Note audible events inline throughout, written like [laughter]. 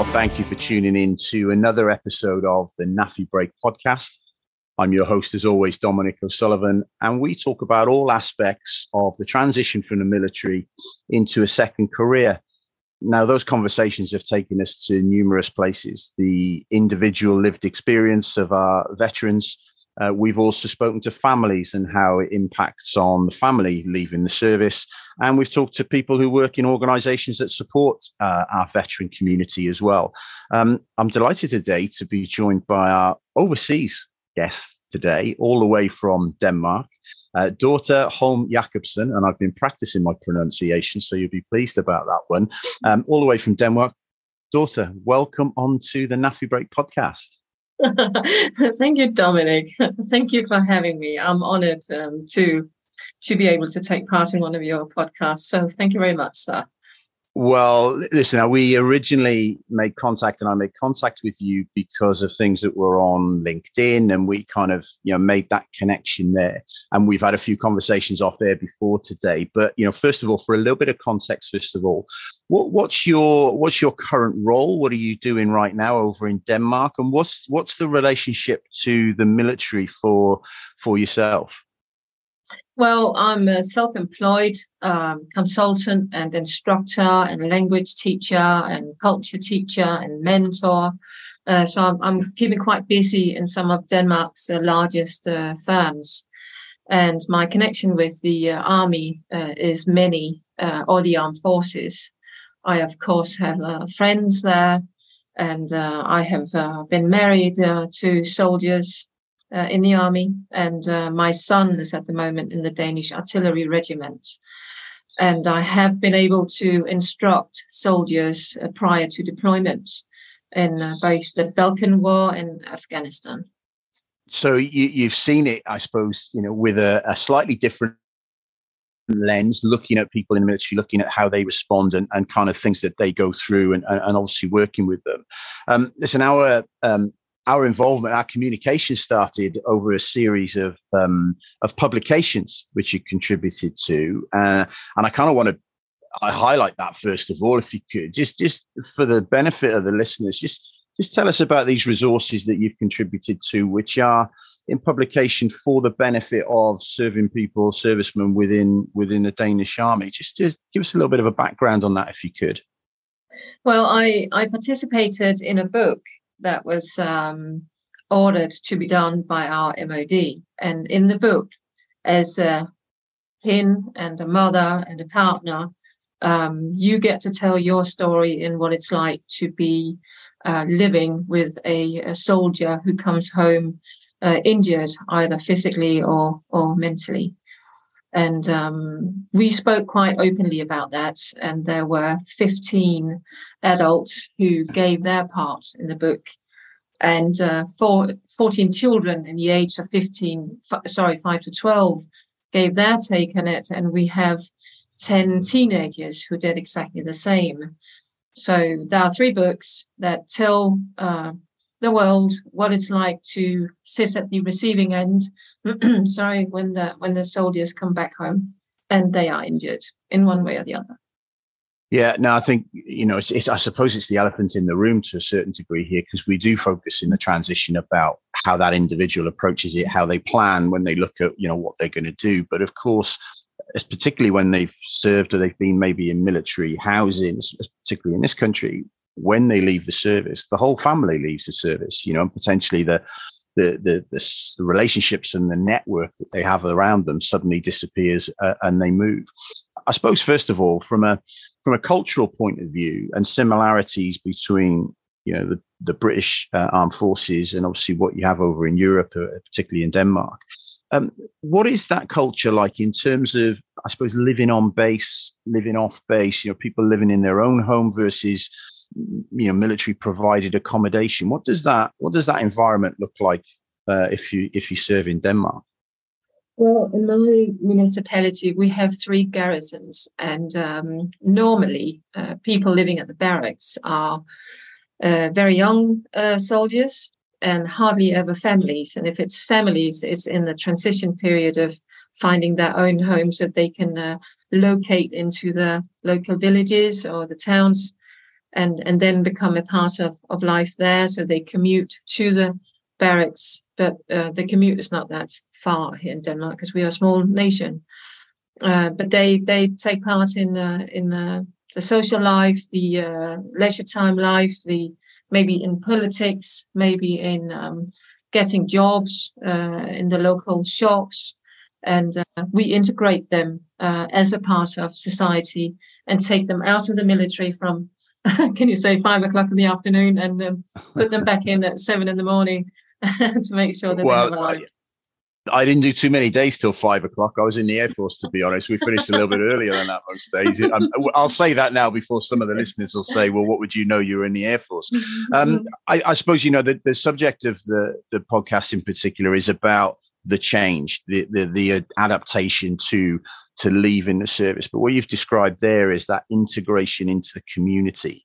Well, thank you for tuning in to another episode of the NAAFI Break podcast. I'm your host, as always, Dominic O'Sullivan, and we talk about all aspects of the transition from the military into a second career. Now, those conversations have taken us to numerous places. The individual lived experience of our veterans, uh, we've also spoken to families and how it impacts on the family leaving the service. And we've talked to people who work in organizations that support uh, our veteran community as well. Um, I'm delighted today to be joined by our overseas guest today, all the way from Denmark, uh, Dorthe Holm Jacobsen. And I've been practicing my pronunciation, so you'll be pleased about that one. Um, all the way from Denmark. Dorthe, welcome onto the NAAFI Break podcast. [laughs] Thank you, Dominic. Thank you for having me. I'm honored um, to to be able to take part in one of your podcasts. So thank you very much, sir. Well, listen, uh, we originally made contact, and I made contact with you because of things that were on LinkedIn, and we kind of, you know, made that connection there. And we've had a few conversations off air before today. But you know, first of all, for a little bit of context, first of all, what, what's your what's your current role? What are you doing right now over in Denmark, and what's what's the relationship to the military for for yourself? Well, I'm a self employed um, consultant and instructor and language teacher and culture teacher and mentor. Uh, so I'm, I'm, keeping quite busy in some of Denmark's uh, largest uh, firms. And my connection with the uh, army uh, is many, uh, or the armed forces. I, of course, have friends there, and I have been married to soldiers uh, in the army, and uh, my son is at the moment in the Danish Artillery Regiment. And I have been able to instruct soldiers uh, prior to deployment in uh, both the Balkan War and Afghanistan. So you, have seen it, I suppose, you know, with a, a slightly different lens, looking at people in the military, looking at how they respond and, and kind of things that they go through, and, and obviously working with them. Um, listen, our um, our involvement, our communication started over a series of um, of publications which you contributed to, uh, and I kind of want to I highlight that first of all, if you could, just just for the benefit of the listeners, just just tell us about these resources that you've contributed to, which are in publication for the benefit of serving people, servicemen within within the Danish army. Just just give us a little bit of a background on that, if you could. Well, I I participated in a book that was um, ordered to be done by our MOD. And in the book, as a kin and a mother and a partner, um, you get to tell your story in what it's like to be uh, living with a, a, soldier who comes home uh, injured, either physically or or mentally. And um, we spoke quite openly about that. And there were 15 adults who gave their part in the book. And uh, four, 14 children in the age of 15, f- sorry, 5 to 12 gave their take on it. And we have 10 teenagers who did exactly the same. So there are three books that tell uh, the world what it's like to sit at the receiving end. [clears throat] sorry, when the when the soldiers come back home and they are injured in one way or the other. Yeah, no, I think you know, it's, it's, I suppose it's the elephant in the room to a certain degree here because we do focus in the transition about how that individual approaches it, how they plan when they look at you know what they're going to do. But of course, particularly when they've served or they've been maybe in military housing, particularly in this country, when they leave the service, the whole family leaves the service, you know, and potentially the, the, the, the, the relationships and the network that they have around them suddenly disappears uh, and they move. I suppose, first of all, from a, from a cultural point of view and similarities between you know the, the British uh, armed forces and obviously what you have over in Europe, uh, particularly in Denmark. Um, what is that culture like in terms of, I suppose, living on base, living off base? You know, people living in their own home versus you know military provided accommodation. What does that what does that environment look like uh, if you if you serve in denmark? Well in my municipality we have three garrisons and um, normally uh, people living at the barracks are uh, very young uh, soldiers and hardly ever families. And if it's families it's in the transition period of finding their own homes so they can uh, locate into the local villages or the towns and and then become a part of of life there. So they commute to the barracks, but uh, the commute is not that far here in Denmark because we are a small nation. Uh, but they they take part in uh, in uh, the social life, the uh, leisure time life, the maybe in politics, maybe in um, getting jobs uh, in the local shops, and we integrate them as a part of society and take them out of the military from [laughs] can you say five o'clock in the afternoon and um, put them back in at seven in the morning [laughs] to make sure that well, they have a life. I didn't do too many days till five o'clock. I was in the Air Force, to be honest. We finished a little bit earlier than that most days. [laughs] i will say that now before some of the listeners will say, well, what would you know? You were in the Air Force. Um, I, I, suppose, you know, the, the subject of the, the podcast in particular is about the change, the, the, the adaptation to to leaving the service. But what you've described there is that integration into the community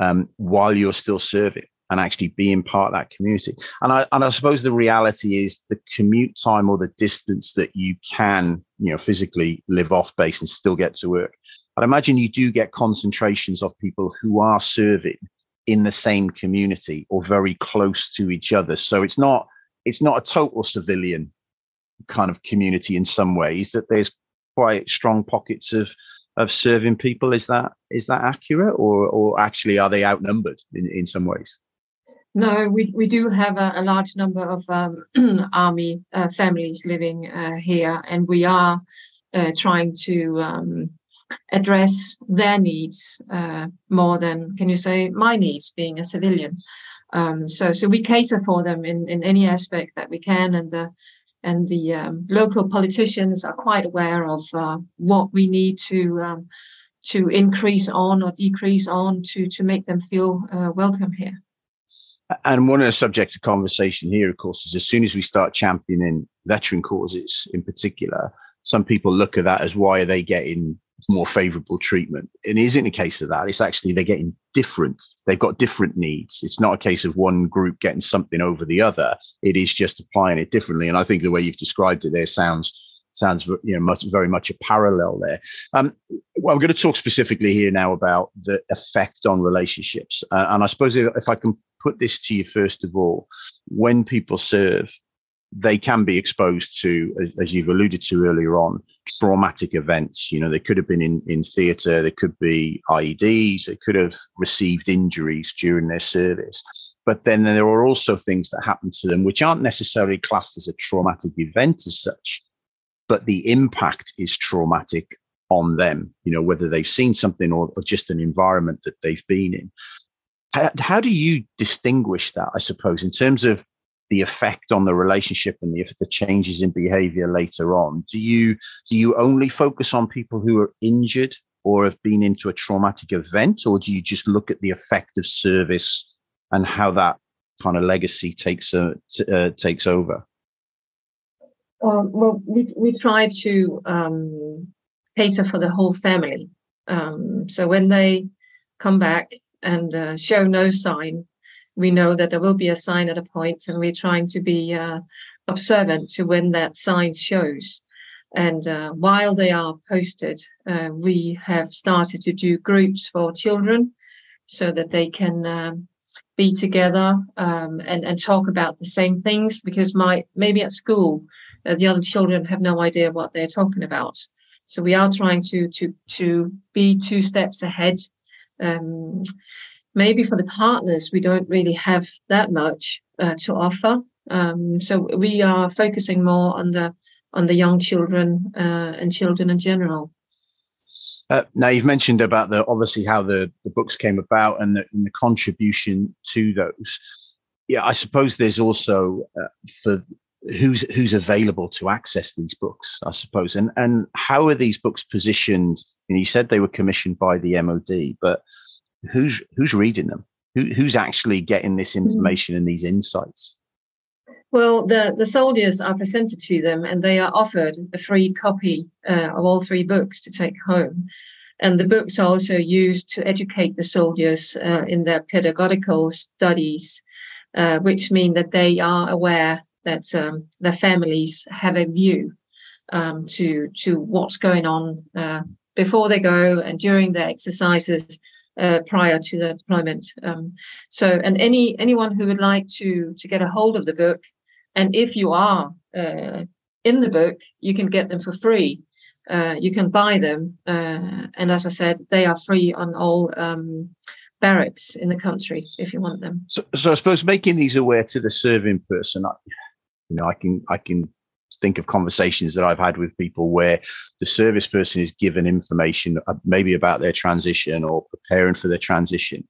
um, while you're still serving and actually being part of that community. And I and I suppose the reality is the commute time or the distance that you can, you know, physically live off base and still get to work. I'd imagine you do get concentrations of people who are serving in the same community or very close to each other. So it's not it's not a total civilian kind of community in some ways that there's quite strong pockets of of serving people. Is that is that accurate, or or actually are they outnumbered in, in some ways? No, we, we do have a, a large number of um, [clears throat] army uh, families living uh, here, and we are uh, trying to um, address their needs uh, more than, can you say, my needs being a civilian. Um, so so we cater for them in, in any aspect that we can, and the and the um, local politicians are quite aware of uh, what we need to um, to increase on or decrease on to to make them feel uh, welcome here. And one of the subjects of conversation here, of course, is as soon as we start championing veteran causes in particular, some people look at that as why are they getting more favorable treatment. And It isn't a case of that. It's actually they're getting different. They've got different needs. It's not a case of one group getting something over the other. It is just applying it differently. And I think the way you've described it there sounds sounds you know much very much a parallel there. Um, well, I'm going to talk specifically here now about the effect on relationships, uh, and I suppose if, if I can put this to you first of all, when people serve, they can be exposed to, as, as, you've alluded to earlier on, traumatic events. You know, they could have been in, in theatre, they could be IEDs, they could have received injuries during their service. But then there are also things that happen to them which aren't necessarily classed as a traumatic event as such, but the impact is traumatic on them, you know, whether they've seen something or, or just an environment that they've been in. How, how do you distinguish that, I suppose, in terms of the effect on the relationship and the, the changes in behavior later on. Do you do you only focus on people who are injured or have been into a traumatic event or do you just look at the effect of service and how that kind of legacy takes uh, uh, takes over? Um, well we, we try to um, cater for the whole family. Um, so when they come back and uh, show no sign we know that there will be a sign at a point, and we're trying to be uh, observant to when that sign shows. And uh, while they are posted, uh, we have started to do groups for children so that they can um, be together um, and, and talk about the same things because my maybe at school uh, the other children have no idea what they're talking about. So we are trying to to to be two steps ahead. Um, maybe for the partners, we don't really have that much uh, to offer. Um, so we are focusing more on the on the young children uh, and children in general. Uh, now you've mentioned about the obviously how the, the books came about and the, and the contribution to those. Yeah, I suppose there's also uh, for who's who's available to access these books. I suppose, and and how are these books positioned? And you said they were commissioned by the MOD, but who's who's reading them? Who, who's actually getting this mm-hmm. information and these insights? Well, the, the soldiers are presented to them and they are offered a free copy uh, of all three books to take home. And the books are also used to educate the soldiers uh, in their pedagogical studies, uh, which mean that they are aware that um, their families have a view um, to, to what's going on uh, before they go and during their exercises uh, prior to the deployment. Um, so, and any anyone who would like to to get a hold of the book, and if you are uh, in the book, you can get them for free. Uh, you can buy them, uh, and as I said, they are free on all um, barracks in the country if you want them. So, so I suppose making these aware to the serving person, I, you know, I can I can think of conversations that I've had with people where the service person is given information uh, maybe about their transition or preparing for their transition,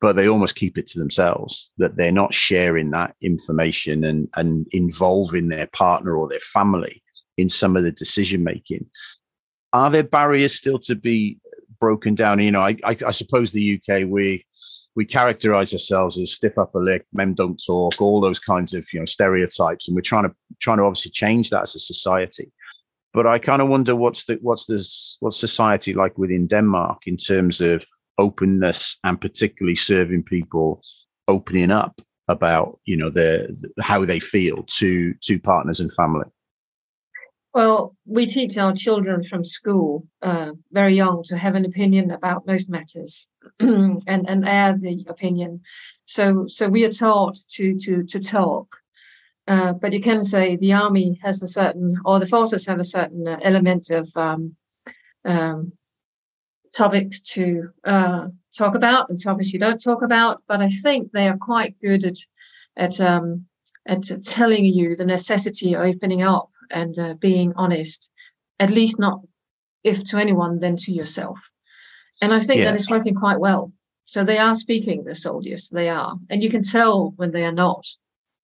but they almost keep it to themselves, that they're not sharing that information and, and involving their partner or their family in some of the decision making. Are there barriers still to be broken down? You know, I, I, I suppose the UK, we we characterize ourselves as stiff upper lip, men don't talk, all those kinds of you know stereotypes, and we're trying to trying to obviously change that as a society. But I kind of wonder what's the what's this what's society like within Denmark in terms of openness and particularly serving people opening up about you know the how they feel to to partners and family. Well, we teach our children from school, uh, very young, to have an opinion about most matters [clears throat] and, and air the opinion. So, so we are taught to to to talk. Uh, but you can say the army has a certain, or the forces have a certain uh, element of um, um, topics to uh, talk about and topics you don't talk about. But I think they are quite good at at um, at telling you the necessity of opening up and uh, being honest, at least not if to anyone, then to yourself. And I think yeah. that is working quite well. So they are speaking, the soldiers, they are. And you can tell when they are not.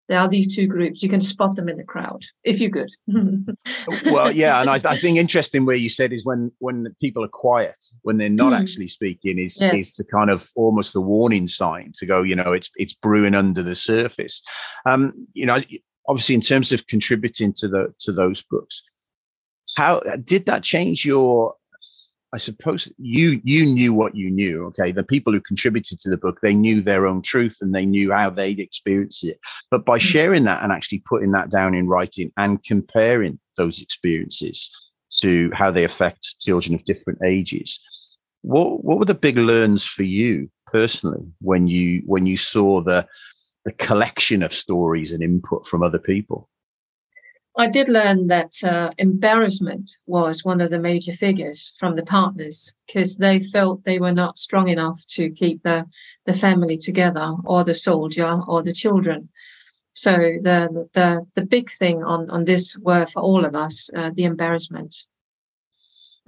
There are these two groups. You can spot them in the crowd if you're good. [laughs] well, yeah, and I, I, think interesting where you said is when when people are quiet, when they're not mm. actually speaking, is yes. is the kind of almost the warning sign to go. You know, it's it's brewing under the surface. Um, you know, obviously in terms of contributing to the to those books how did that change your i suppose you you knew what you knew okay the people who contributed to the book they knew their own truth and they knew how they'd experienced it but by mm. sharing that and actually putting that down in writing and comparing those experiences to how they affect children of different ages what what were the big learns for you personally when you when you saw the the collection of stories and input from other people? I did learn that uh, embarrassment was one of the major figures from the partners because they felt they were not strong enough to keep the, the family together or the soldier or the children. So the the the big thing on on this were for all of us uh, the embarrassment.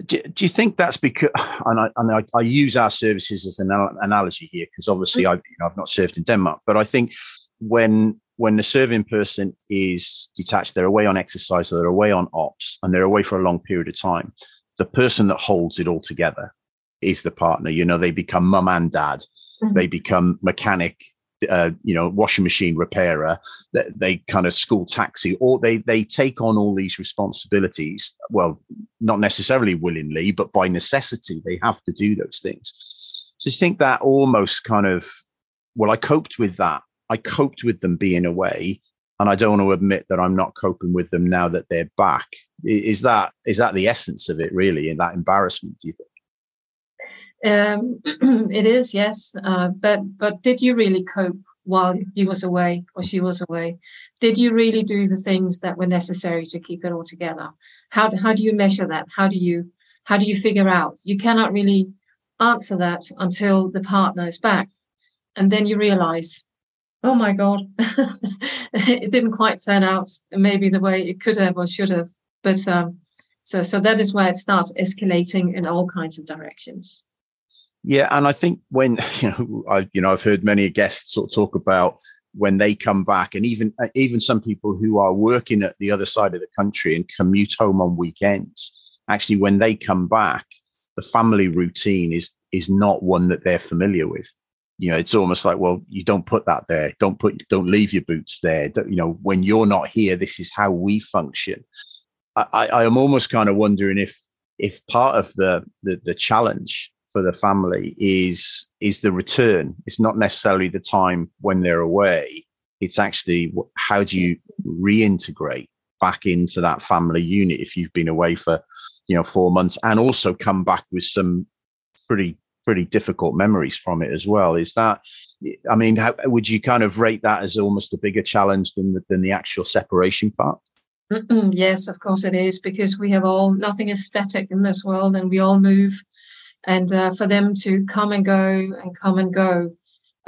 Do, do, you think that's because and I, and I, I use our services as an analogy here because obviously mm-hmm. I've you know, I've not served in Denmark, but I think when when the serving person is detached, they're away on exercise, or they're away on ops, and they're away for a long period of time. The person that holds it all together is the partner. You know, they become mum and dad. Mm-hmm. They become mechanic uh, you know, washing machine repairer, they, they kind of school taxi, or they they take on all these responsibilities. Well, not necessarily willingly, but by necessity, they have to do those things. So I think that almost kind of, well, I coped with that. I coped with them being away, and I don't want to admit that I'm not coping with them now that they're back. Is that is that the essence of it, really, in that embarrassment? Do you think? Um, [clears throat] it is, yes. Uh, but but did you really cope while he was away or she was away? Did you really do the things that were necessary to keep it all together? How how do you measure that? How do you how do you figure out? You cannot really answer that until the partner is back, and then you realize, oh my god, [laughs] it didn't quite turn out maybe the way it could have or should have. But um, so so that is where it starts escalating in all kinds of directions. Yeah, and I think when [laughs] you know, I you know, I've heard many guests sort of talk about when they come back, and even uh, even some people who are working at the other side of the country and commute home on weekends. Actually, when they come back, the family routine is is not one that they're familiar with. You know, it's almost like, well, you don't put that there. Don't put, don't leave your boots there. Don't, you know, when you're not here, this is how we function. I, I am almost kind of wondering if if part of the the, the challenge for the family is is the return. It's not necessarily the time when they're away. It's actually how do you reintegrate back into that family unit if you've been away for you know four months and also come back with some pretty pretty difficult memories from it as well. Is that, I mean, how, would you kind of rate that as almost a bigger challenge than the, than the actual separation part? yes, of course it is, because we have all nothing is static in this world, and we all move. And uh, for them to come and go and come and go,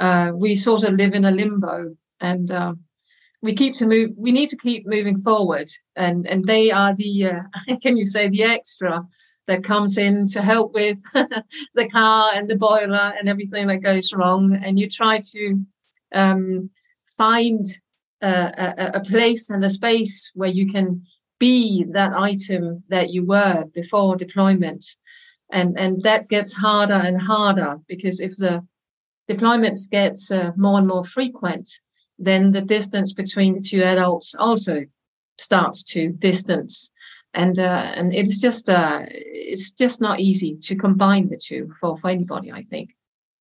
uh, we sort of live in a limbo, and uh, we keep to move. We need to keep moving forward, and and they are the uh, [laughs] can you say the extra that comes in to help with [laughs] the car and the boiler and everything that goes wrong. And you try to um, find a, a, place and a space where you can be that item that you were before deployment. And, and that gets harder and harder because if the deployments gets uh, more and more frequent, then the distance between the two adults also starts to distance and uh, and it's just uh, it's just not easy to combine the two for for anybody. I think.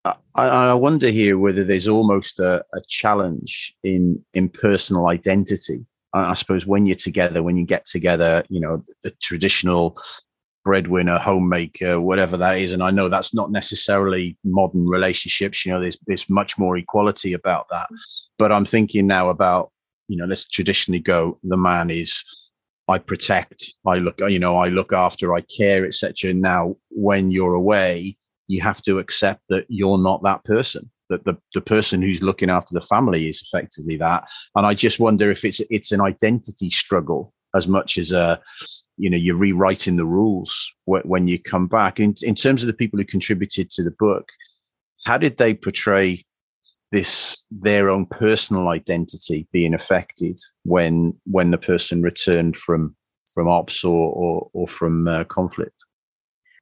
I, I wonder here whether there's almost a, a challenge in in personal identity. I, suppose when you're together, when you get together, you know, the, the traditional breadwinner, homemaker, whatever that is. And I know that's not necessarily modern relationships. You know, there's there's much more equality about that. But I'm thinking now about, you know, let's traditionally go, the man is I protect, I look, you know, I look after, I care, etc. Now, when you're away, you have to accept that you're not that person. That the, the person who's looking after the family is effectively that. And I just wonder if it's it's an identity struggle as much as a, you know, you're rewriting the rules when you come back. In in terms of the people who contributed to the book, how did they portray this their own personal identity being affected when when the person returned from from ops or or, or from uh, conflict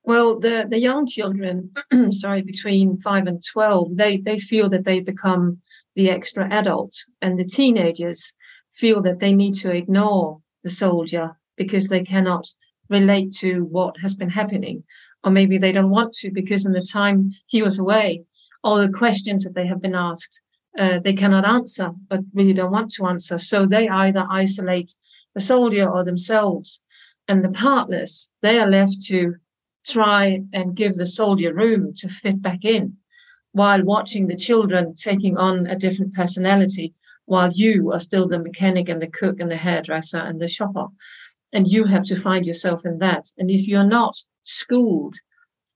well the the young children [clears throat] sorry between 5 and 12 they they feel that they become the extra adult and the teenagers feel that they need to ignore the soldier because they cannot relate to what has been happening or maybe they don't want to because in the time he was away all the questions that they have been asked, uh, they cannot answer, but really don't want to answer. So they either isolate the soldier or themselves. And the partners, they are left to try and give the soldier room to fit back in while watching the children taking on a different personality while you are still the mechanic and the cook and the hairdresser and the shopper. And you have to find yourself in that. And if you're not schooled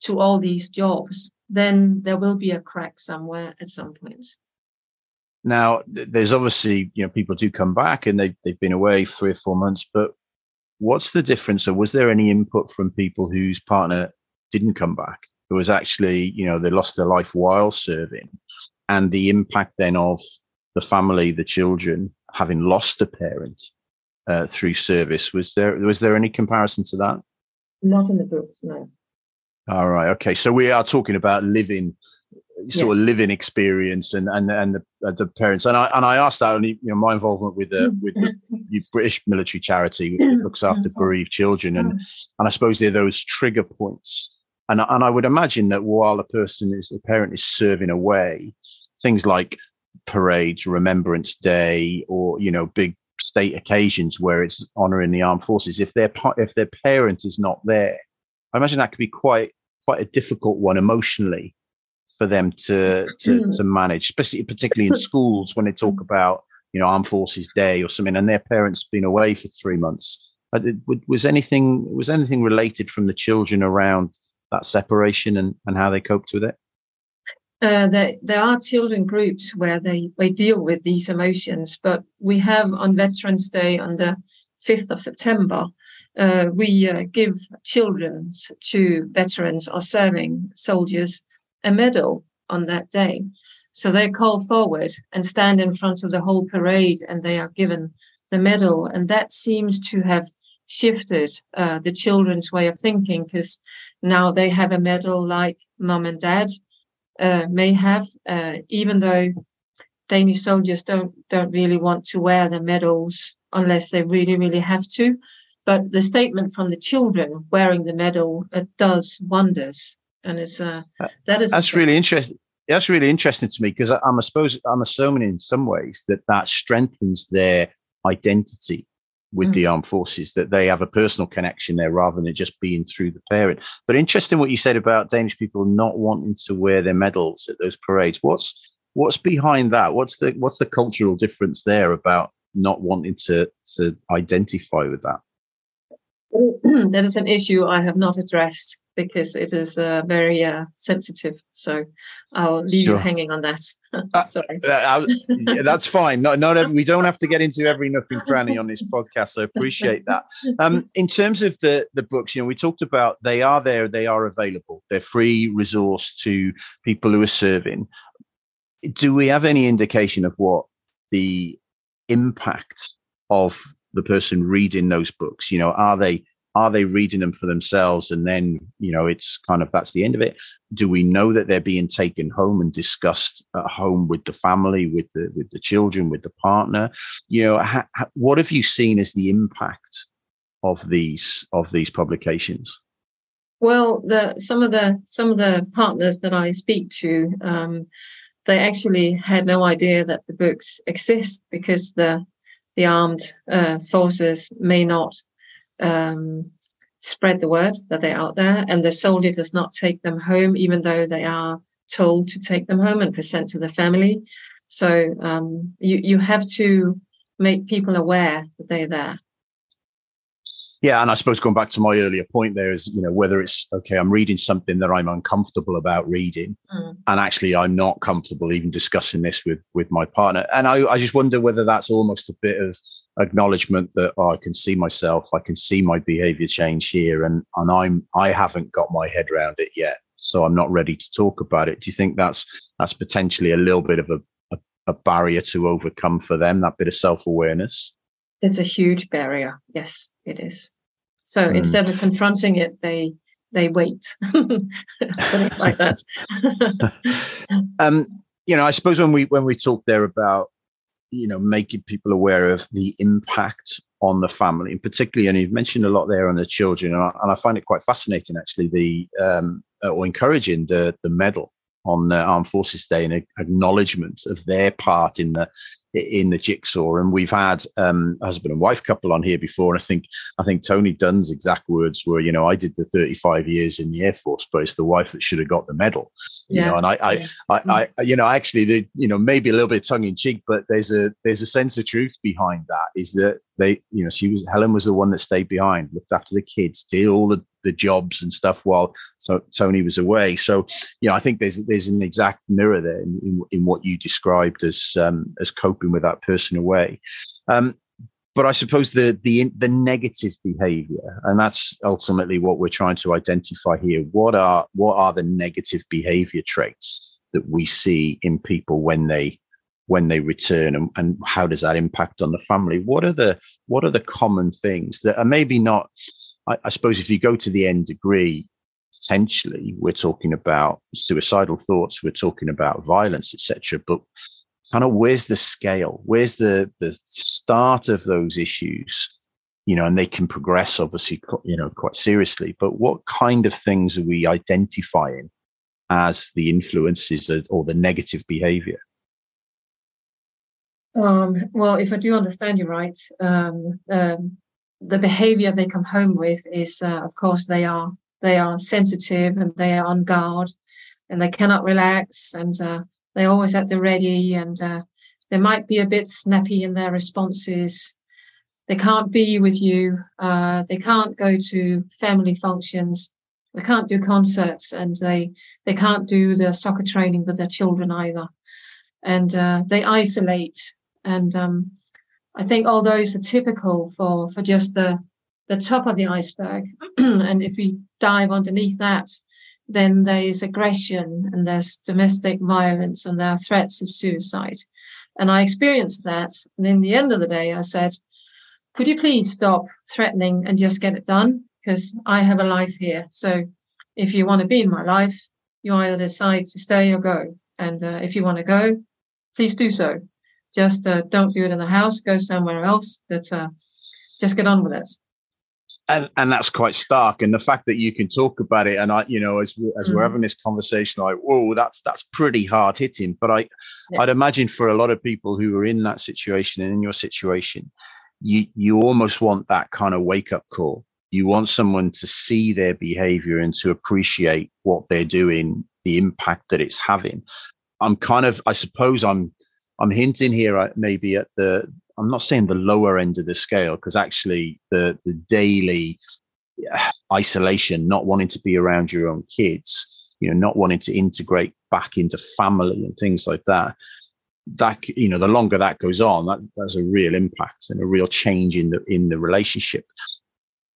to all these jobs, then there will be a crack somewhere at some point. Now, there's obviously, you know, people do come back and they've, they've been away three or four months, but what's the difference? Or was there any input from people whose partner didn't come back? Who was actually, you know, they lost their life while serving and the impact then of the family, the children having lost a parent uh, through service. Was there, was there any comparison to that? Not in the books, no. All right. Okay. So we are talking about living, sort yes. of living experience, and and and the, uh, the parents. And I and I asked that only you know my involvement with the with the British military charity that looks after bereaved children, and and I suppose they're those trigger points. And and I would imagine that while a person is a parent is serving away, things like parades, Remembrance Day, or you know big state occasions where it's honouring the armed forces, if their if their parent is not there I imagine that could be quite quite a difficult one emotionally for them to to, mm. to manage, especially particularly in schools when they talk about you know Armed Forces Day or something, and their parents been away for three months. Was anything was anything related from the children around that separation and, and how they coped with it? Uh, there, are children groups where they, they deal with these emotions, but we have on Veterans Day on the 5th of September, uh, we uh, give children to veterans or serving soldiers a medal on that day. So they call forward and stand in front of the whole parade and they are given the medal. And that seems to have shifted uh, the children's way of thinking because now they have a medal like mom and dad uh, may have, uh, even though Danish soldiers don't don't really want to wear the medals unless they really really have to. But the statement from the children wearing the medal uh, does wonders, and it's uh, uh that is that's really interesting. That's really interesting to me because I'm I suppose I'm assuming in some ways that that strengthens their identity with mm. the armed forces that they have a personal connection there rather than it just being through the parent. But interesting what you said about Danish people not wanting to wear their medals at those parades. What's what's behind that? What's the what's the cultural difference there about not wanting to to identify with that? [clears throat] that is an issue I have not addressed because it is uh, very uh, sensitive. So I'll leave sure. you hanging on that. [laughs] Uh, Sorry. Uh, yeah, that's fine. Not, not every, we don't have to get into every nook and cranny on this podcast. So appreciate that. Um, in terms of the the books, you know, we talked about they are there, they are available, they're free resource to people who are serving. Do we have any indication of what the impact of the person reading those books? You know, are they are they reading them for themselves? And then you know it's kind of that's the end of it. Do we know that they're being taken home and discussed at home with the family with the with the children with the partner? You know ha, ha, what have you seen as the impact of these of these publications? Well the some of the some of the partners that i speak to um, they actually had no idea that the books exist because the the armed uh, forces may not um, spread the word that they're out there, and the soldier does not take them home, even though they are told to take them home and present to the family. So um, you you have to make people aware that they're there. Yeah, and I suppose going back to my earlier point, there is you know whether it's okay, I'm reading something that I'm uncomfortable about reading, mm. and actually I'm not comfortable even discussing this with with my partner, and I I just wonder whether that's almost a bit of acknowledgement that oh, I can see myself, I can see my behavior change here, and and I'm I haven't got my head around it yet, so I'm not ready to talk about it. Do you think that's that's potentially a little bit of a a, a barrier to overcome for them? That bit of self awareness. It's a huge barrier. Yes, it is. So mm. instead of confronting it, they they wait. [laughs] like that. [laughs] um, you know, I suppose when we when we talk there about you know making people aware of the impact on the family and particularly and you've mentioned a lot there on the children and I, and I find it quite fascinating actually the um, or encouraging the the medal on the Armed Forces Day and acknowledgement of their part in the in the jigsaw. And we've had um, husband and wife couple on here before, and I think I think Tony Dunn's exact words were, you know, I did the 35 years in the Air Force, but it's the wife that should have got the medal. Yeah. You know, and I, I, yeah. I, I, you know, actually, the, you know, maybe a little bit tongue in cheek, but there's a there's a sense of truth behind that. Is that they, you know, she was Helen was the one that stayed behind, looked after the kids, did all the the jobs and stuff while so Tony was away. So, you know, I think there's there's an exact mirror there in, in, in what you described as um, as coping with that person away. Um, but I suppose the the the negative behavior, and that's ultimately what we're trying to identify here. What are what are the negative behavior traits that we see in people when they when they return and, and how does that impact on the family what are the what are the common things that are maybe not I, I suppose if you go to the end degree, potentially we're talking about suicidal thoughts, we're talking about violence, etc. But kind of where's the scale? Where's the the start of those issues? You know, and they can progress obviously, you know, quite seriously. But what kind of things are we identifying as the influences or the negative behavior? Um, well, if I do understand you right, um, um, the behavior they come home with is, uh, of course, they are they are sensitive and they are on guard, and they cannot relax, and uh, they're always at the ready, and uh, they might be a bit snappy in their responses. They can't be with you. Uh, they can't go to family functions. They can't do concerts, and they they can't do the soccer training with their children either, and uh, they isolate and um, I think all those are typical for, for just the, the top of the iceberg. [clears throat] and if we dive underneath that, then there is aggression and there's domestic violence and there are threats of suicide. And I experienced that. And in the end of the day, I said, could you please stop threatening and just get it done? Because I have a life here. So if you want to be in my life, you either decide to stay or go. And uh, if you want to go, please do so. Just uh, don't do it in the house. Go somewhere else. But uh, just get on with it. And and that's quite stark. And the fact that you can talk about it, and I, you know, as as mm we're having this conversation, like, whoa, that's that's pretty hard hitting. But I, yeah. I'd imagine for a lot of people who are in that situation and in your situation, you you almost want that kind of wake up call. You want someone to see their behavior and to appreciate what they're doing, the impact that it's having. I'm kind of, I suppose, I'm I'm hinting here uh, maybe at the I'm not saying the lower end of the scale because actually the the daily uh, isolation, not wanting to be around your own kids, you know, not wanting to integrate back into family and things like that. That you know, the longer that goes on, that that's a real impact and a real change in the in the relationship.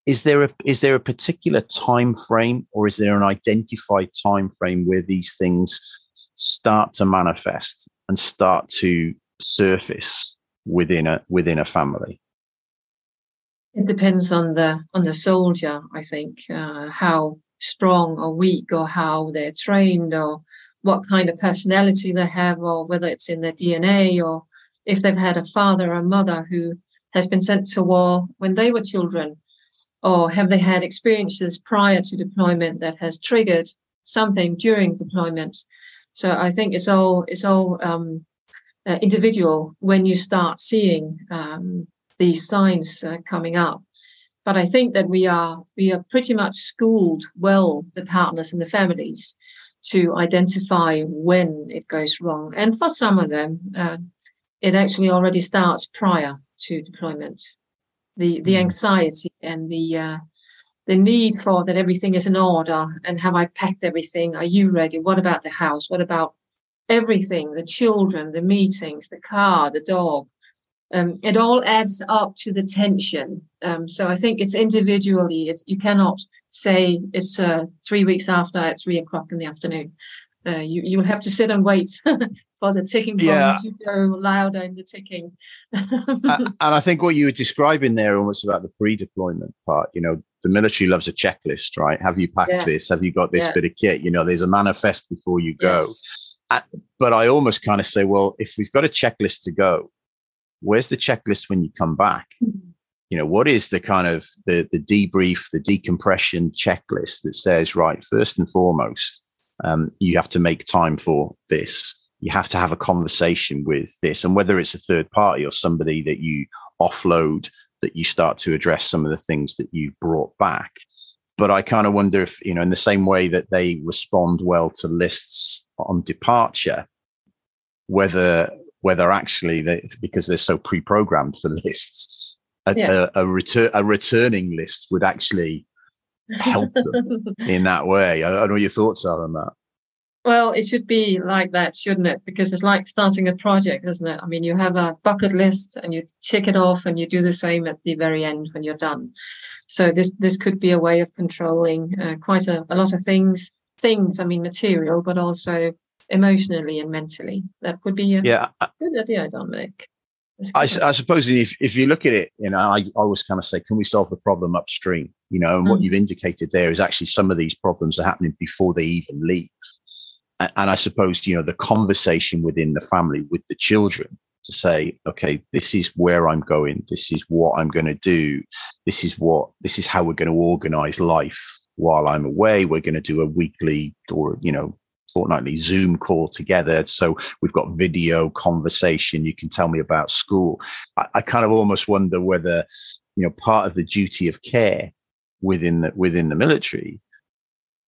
Is there a is there a particular time frame, or is there an identified time frame where these things start to manifest and start to surface within a within a family? It depends on the on the soldier, I think, uh, how strong or weak, or how they're trained, or what kind of personality they have, or whether it's in their DNA, or if they've had a father or mother who has been sent to war when they were children, or have they had experiences prior to deployment that has triggered something during deployment. So I think it's all it's all um, uh, individual when you start seeing um, these signs uh, coming up. But I think that we are we are pretty much schooled well the partners and the families to identify when it goes wrong. And for some of them, uh, it actually already starts prior to deployment. The the mm. anxiety and the uh, the need for that everything is in order and have I packed everything? Are you ready? What about the house? What about everything, the children, the meetings, the car, the dog. Um, it all adds up to the tension. Um, so I think it's individually. It's, you cannot say it's uh, three weeks after at three o'clock in the afternoon. Uh, you you will have to sit and wait [laughs] for the ticking yeah. to go louder in the ticking. and I think what you were describing there almost about the pre-deployment part. You know, the military loves a checklist, right? Have you packed yeah. this? Have you got this yeah. bit of kit? You know, there's a manifest before you go. Yes but I almost kind of say, well, if we've got a checklist to go, where's the checklist when you come back? Mm-hmm. You know, what is the kind of the the debrief, the decompression checklist that says, right, first and foremost, um, you have to make time for this. You have to have a conversation with this, and whether it's a third party or somebody that you offload, that you start to address some of the things that you brought back but I kind of wonder if, you know, in the same way that they respond well to lists on departure, whether whether actually they, because they're so pre-programmed for lists, a, yeah. a, a, return a returning list would actually help them [laughs] in that way. I, I don't know what your thoughts are on that. Well, it should be like that, shouldn't it? Because it's like starting a project, isn't it? I mean, you have a bucket list and you tick it off and you do the same at the very end when you're done. So this this could be a way of controlling uh, quite a, a lot of things. Things, I mean, material, but also emotionally and mentally. That would be a yeah. good idea, Dominic. I, I, suppose if, if you look at it, you know, I, I always kind of say, can we solve the problem upstream? You know, and mm. what you've indicated there is actually some of these problems are happening before they even leave. And, I suppose, you know, the conversation within the family with the children to say, okay, this is where I'm going. This is what I'm going to do. This is what, this is how we're going to organize life while I'm away. We're going to do a weekly or, you know, fortnightly Zoom call together. So we've got video conversation. You can tell me about school. I, I kind of almost wonder whether, you know, part of the duty of care within the, within the military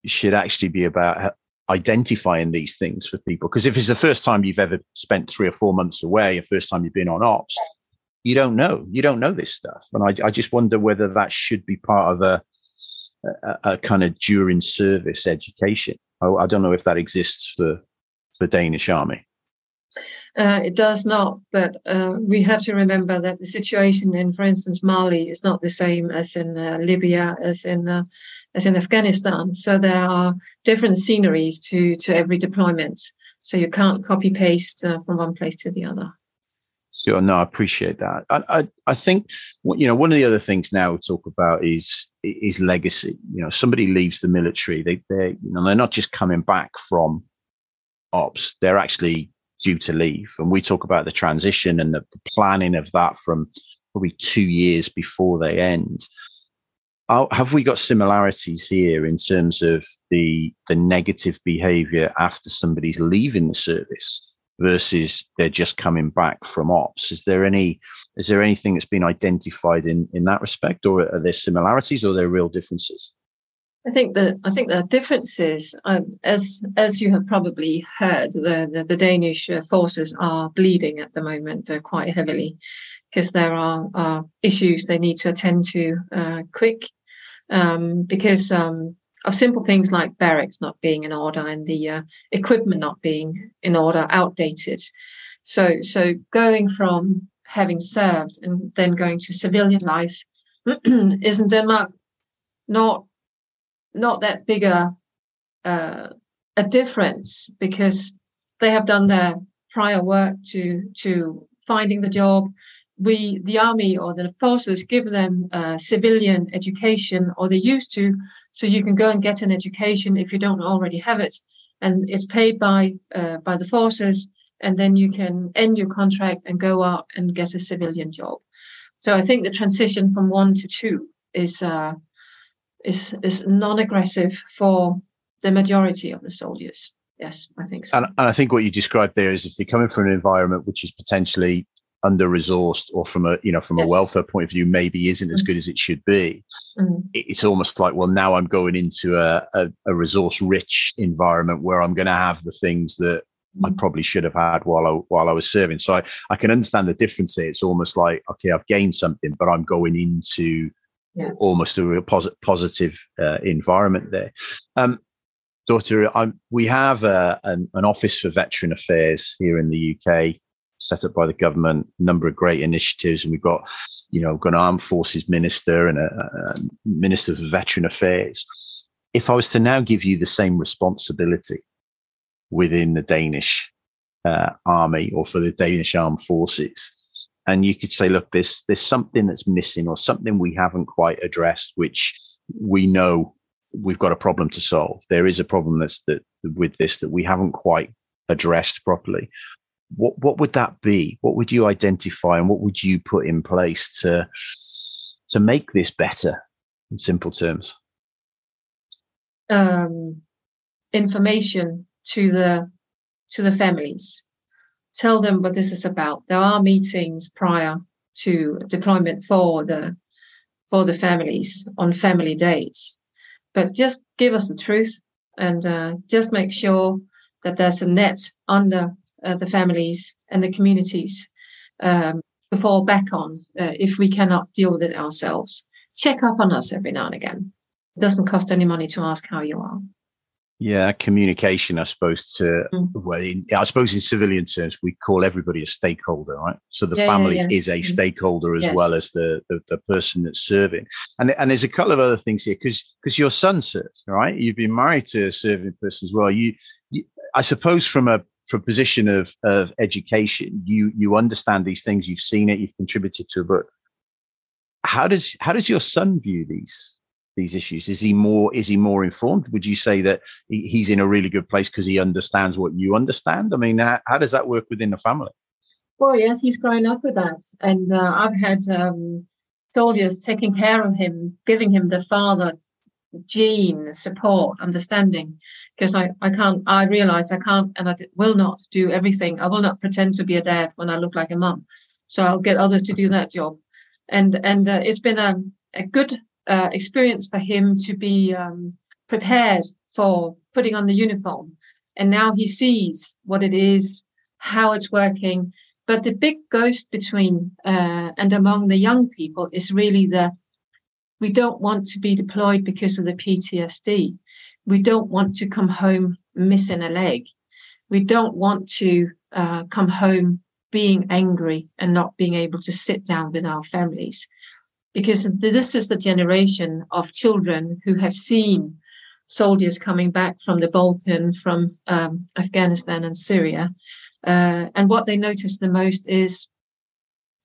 should actually be about identifying these things for people. Because if it's the first time you've ever spent three or four months away, a first time you've been on ops, you don't know. You don't know this stuff. And I, I just wonder whether that should be part of a, a, a kind of during service education. I, I, don't know if that exists for the Danish army. Uh, it does not, but uh, we have to remember that the situation in, for instance, Mali is not the same as in uh, Libya, as in uh, as in Afghanistan. So there are different sceneries to to every deployment. So you can't copy paste uh, from one place to the other. Sure, no, I appreciate that. I, I, I think you know one of the other things now we talk about is is legacy. You know, somebody leaves the military, they they you know they're not just coming back from ops; they're actually due to leave. And we talk about the transition and the, planning of that from probably two years before they end. Have we got similarities here in terms of the the negative behavior after somebody's leaving the service versus they're just coming back from ops? Is there any Is there anything that's been identified in in that respect, or are there similarities, or are there real differences? I think that I think the differences, um, as as you have probably heard, the the, the Danish uh, forces are bleeding at the moment uh, quite heavily because there are, are issues they need to attend to uh, quick um, because um, of simple things like barracks not being in order and the uh, equipment not being in order, outdated. So, so going from having served and then going to civilian life is in Denmark not not that bigger uh, a difference because they have done their prior work to to finding the job, we, the army or the forces, give them uh, civilian education, or they used to, so you can go and get an education if you don't already have it, and it's paid by uh, by the forces, and then you can end your contract and go out and get a civilian job. So I think the transition from one to two is uh, is is non-aggressive for the majority of the soldiers. Yes, I think so. And, and I think what you described there is if they're coming from an environment which is potentially under resourced or from a you know from yes. a welfare point of view maybe isn't as good as it should be mm-hmm. it's almost like well now i'm going into a, a, a resource rich environment where i'm going to have the things that mm-hmm. i probably should have had while i while i was serving so I, I can understand the difference there it's almost like okay i've gained something but i'm going into almost a real posit- positive uh, environment there um, Dorthe I'm, we have a, an, an office for veteran affairs here in the uk set up by the government, a number of great initiatives, and we've got, you know, got an armed forces minister and a, a minister for veteran affairs. If I was to now give you the same responsibility within the Danish uh, army or for the Danish armed forces, and you could say, look, there's there's something that's missing or something we haven't quite addressed, which we know we've got a problem to solve. There is a problem that's that with this that we haven't quite addressed properly what what would that be? What would you identify, and what would you put in place to to make this better? In simple terms, um, information to the to the families. Tell them what this is about. There are meetings prior to deployment for the for the families on family days, but just give us the truth and uh, just make sure that there's a net under uh, the families and the communities um, to fall back on uh, if we cannot deal with it ourselves. Check up on us every now and again. It doesn't cost any money to ask how you are. Yeah, communication, I suppose, to, mm. well, in, I suppose in civilian terms, we call everybody a stakeholder, right? So the yeah, family yeah, yeah. is a mm. stakeholder as yes. well as the, the, the, person that's serving. And, and there's a couple of other things here because because your son serves, right? You've been married to a serving person as well. You, you I suppose, from a from a position of, of education, you you understand these things, you've seen it, you've contributed to a book. How does how does your son view these these issues? Is he more is he more informed? Would you say that he's in a really good place because he understands what you understand? I mean, how, how, does that work within the family? Well, yes, he's growing up with that, and uh, I've had um, soldiers taking care of him, giving him the father gene support, understanding because I, I can't, I realize I can't and I will not do everything. I will not pretend to be a dad when I look like a mum. So I'll get others to do that job. And, and uh, it's been a, a good uh, experience for him to be um, prepared for putting on the uniform. And now he sees what it is, how it's working. But the big ghost between uh, and among the young people is really the we don't want to be deployed because of the PTSD. We don't want to come home missing a leg. We don't want to uh, come home being angry and not being able to sit down with our families. Because this is the generation of children who have seen soldiers coming back from the Balkan, from um, Afghanistan and Syria. Uh, and what they notice the most is,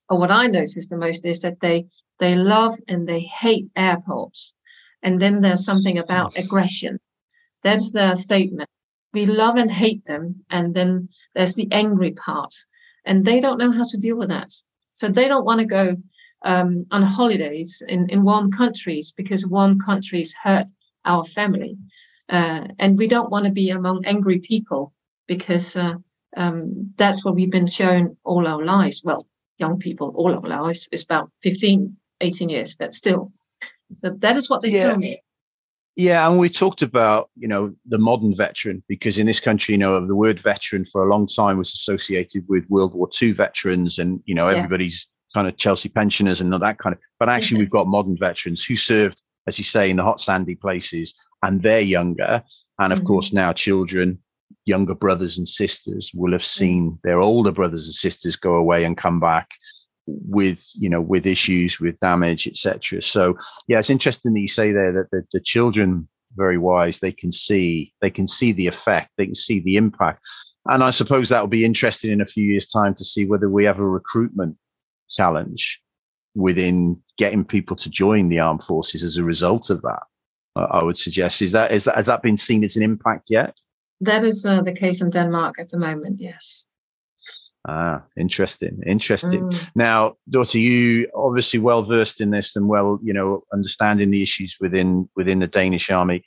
or what I notice the most is that they they love and they hate airports. And then there's something about aggression. That's their statement. We love and hate them. And then there's the angry part. And they don't know how to deal with that. So they don't want to go um, on holidays in, in warm countries because warm countries hurt our family. Uh, and we don't want to be among angry people because uh, um, that's what we've been shown all our lives. Well, young people. All our lives is about 15, 18 years, but still. So that is what they yeah. tell me. Yeah, and we talked about you know the modern veteran because in this country, you know, the word veteran for a long time was associated with World War II veterans, and you know everybody's. Kind of Chelsea pensioners and that kind of. But actually, yes. we've got modern veterans who served, as you say, in the hot sandy places, and they're younger, and of mm-hmm. course now children, younger brothers and sisters will have seen their older brothers and sisters go away and come back with you know with issues with damage etc so yeah it's interesting that you say there that the, the children very wise they can see they can see the effect they can see the impact and i suppose that will be interesting in a few years time to see whether we have a recruitment challenge within getting people to join the armed forces as a result of that i would suggest is that is that has that been seen as an impact yet that is uh, the case in denmark at the moment yes Ah, interesting, interesting. Mm. Now, Dorthe, you obviously well versed in this and well, you know, understanding the issues within within the Danish army.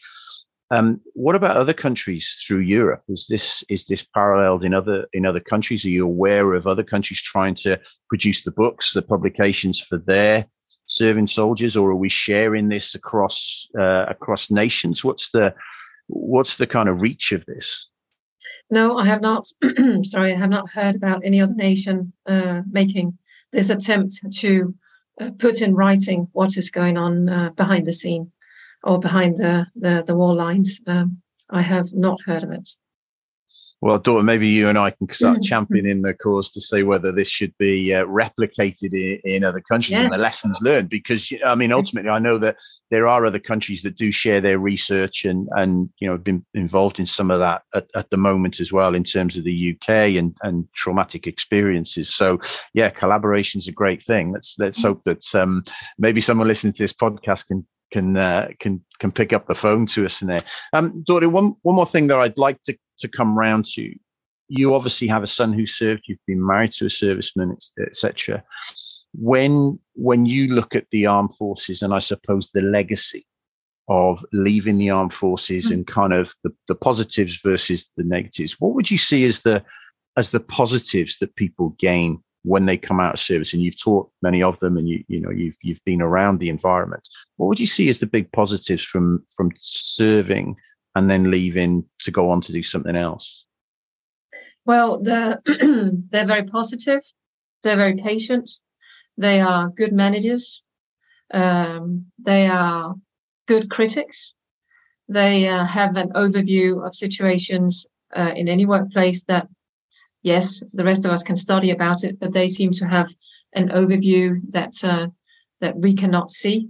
Um, what about other countries through Europe? Is this is this paralleled in other in other countries? Are you aware of other countries trying to produce the books, the publications for their serving soldiers, or are we sharing this across uh, across nations? What's the what's the kind of reach of this? No, I have not. [clears throat] sorry, I have not heard about any other nation uh, making this attempt to uh, put in writing what is going on uh, behind the scene or behind the the, the wall lines. Um, I have not heard of it. Well, Dorthe, maybe you and I can start mm-hmm. championing the cause to see whether this should be uh, replicated in, in, other countries yes. and the lessons learned. Because I mean, ultimately, yes. I know that there are other countries that do share their research and and you know have been involved in some of that at, at the moment as well in terms of the UK and and traumatic experiences. So yeah, collaboration is a great thing. Let's let's mm-hmm. hope that um, maybe someone listening to this podcast can can uh, can can pick up the phone to us in there. Um, one one more thing that I'd like to to come round to. You obviously have a son who served. You've been married to a serviceman, etc. When when you look at the armed forces, and I suppose the legacy of leaving the armed forces mm-hmm. and kind of the, the positives versus the negatives, what would you see as the as the positives that people gain when they come out of service and you've taught many of them and you you know you've you've been around the environment what would you see as the big positives from from serving and then leaving to go on to do something else? Well they're [clears throat] they're very positive. They're very patient. They are good managers. Um, they are good critics. They uh, have an overview of situations uh, in any workplace that yes, the rest of us can study about it, but they seem to have an overview that uh, that we cannot see.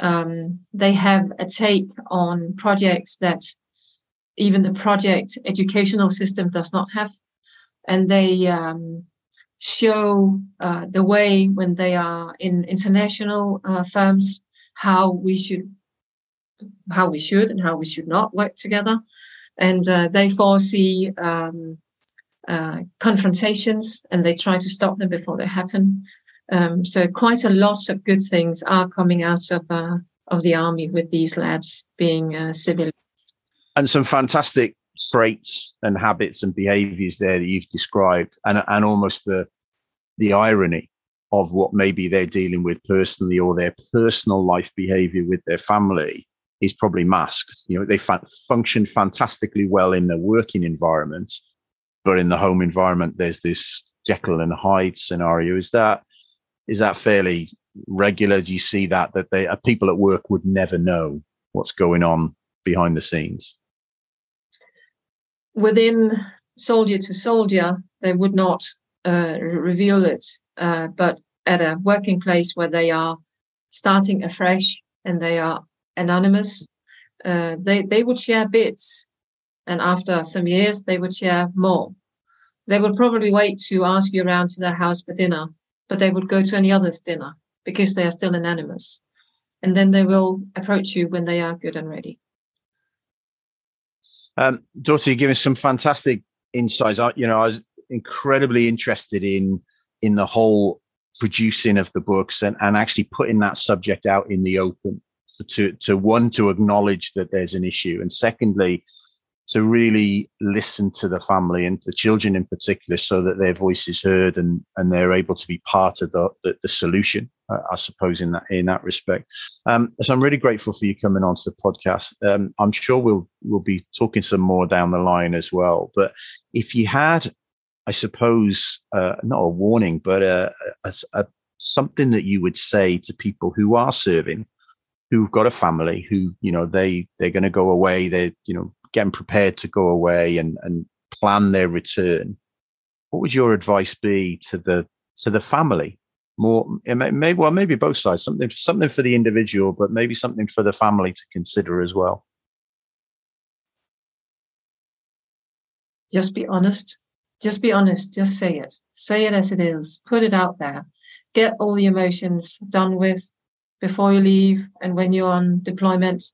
Um, they have a take on projects that even the project educational system does not have, and they um, show uh, the way when they are in international uh, firms how we should how we should and how we should not work together and uh, they foresee um, uh, confrontations and they try to stop them before they happen. Um, so quite a lot of good things are coming out of uh, of the army with these lads being uh, civil. And some fantastic traits and habits and behaviours there that you've described, and and almost the the irony of what maybe they're dealing with personally or their personal life behaviour with their family is probably masked. You know, they fa- function fantastically well in their working environment, but in the home environment there's this Jekyll and Hyde scenario. Is that is that fairly regular? Do you see that that they uh, people at work would never know what's going on behind the scenes? Within soldier to soldier, they would not uh, reveal it, uh, but at a working place where they are starting afresh and they are anonymous, uh, they they would share bits and after some years, they would share more. They would probably wait to ask you around to their house for dinner, but they would go to any other's dinner because they are still anonymous. And then they will approach you when they are good and ready. Um, you're giving some fantastic insights. I, you know, I was incredibly interested in in the whole producing of the books and, and actually putting that subject out in the open to to one to acknowledge that there's an issue, and secondly, to really listen to the family and the children in particular so that their voice is heard and, and they're able to be part of the, the, the solution, uh, I suppose, in that in that respect. Um, so I'm really grateful for you coming onto the podcast. Um, I'm sure we'll we'll be talking some more down the line as well. But if you had, I suppose, uh, not a warning, but a, a, a something that you would say to people who are serving who've got a family who you know they they're going to go away they're you know getting prepared to go away and and plan their return what would your advice be to the to the family? More maybe well maybe both sides something something for the individual but maybe something for the family to consider as well. Just be honest. Just be honest. Just say it. Say it as it is. Put it out there. Get all the emotions done with before you leave and when you're on deployment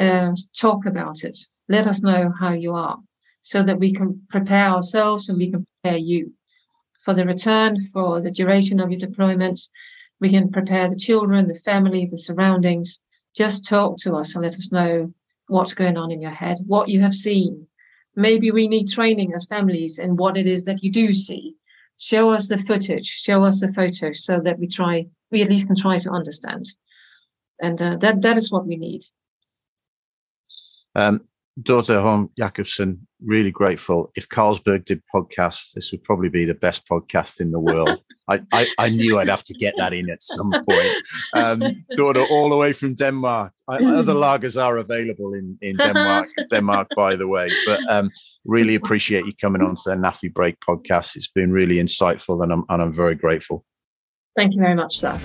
uh, talk about it let us know how you are so that we can prepare ourselves and we can prepare you for the return, for the duration of your deployment. We can prepare the children, the family, the surroundings. Just talk to us and let us know what's going on in your head, what you have seen. Maybe we need training as families in what it is that you do see. Show us the footage, show us the photos so that we try, we at least can try to understand. And uh, that, that is what we need. Um, Dorthe Holm Jacobsen, really grateful. If Carlsberg did podcasts, this would probably be the best podcast in the world. [laughs] I, I, I, knew I'd have to get that in at some point. Um, all the way from Denmark. I, other lagers are available in, in Denmark, [laughs] Denmark, by the way. But um, really appreciate you coming on to the NAAFI Break podcast. It's been really insightful and I'm, and I'm very grateful. Thank you very much, sir.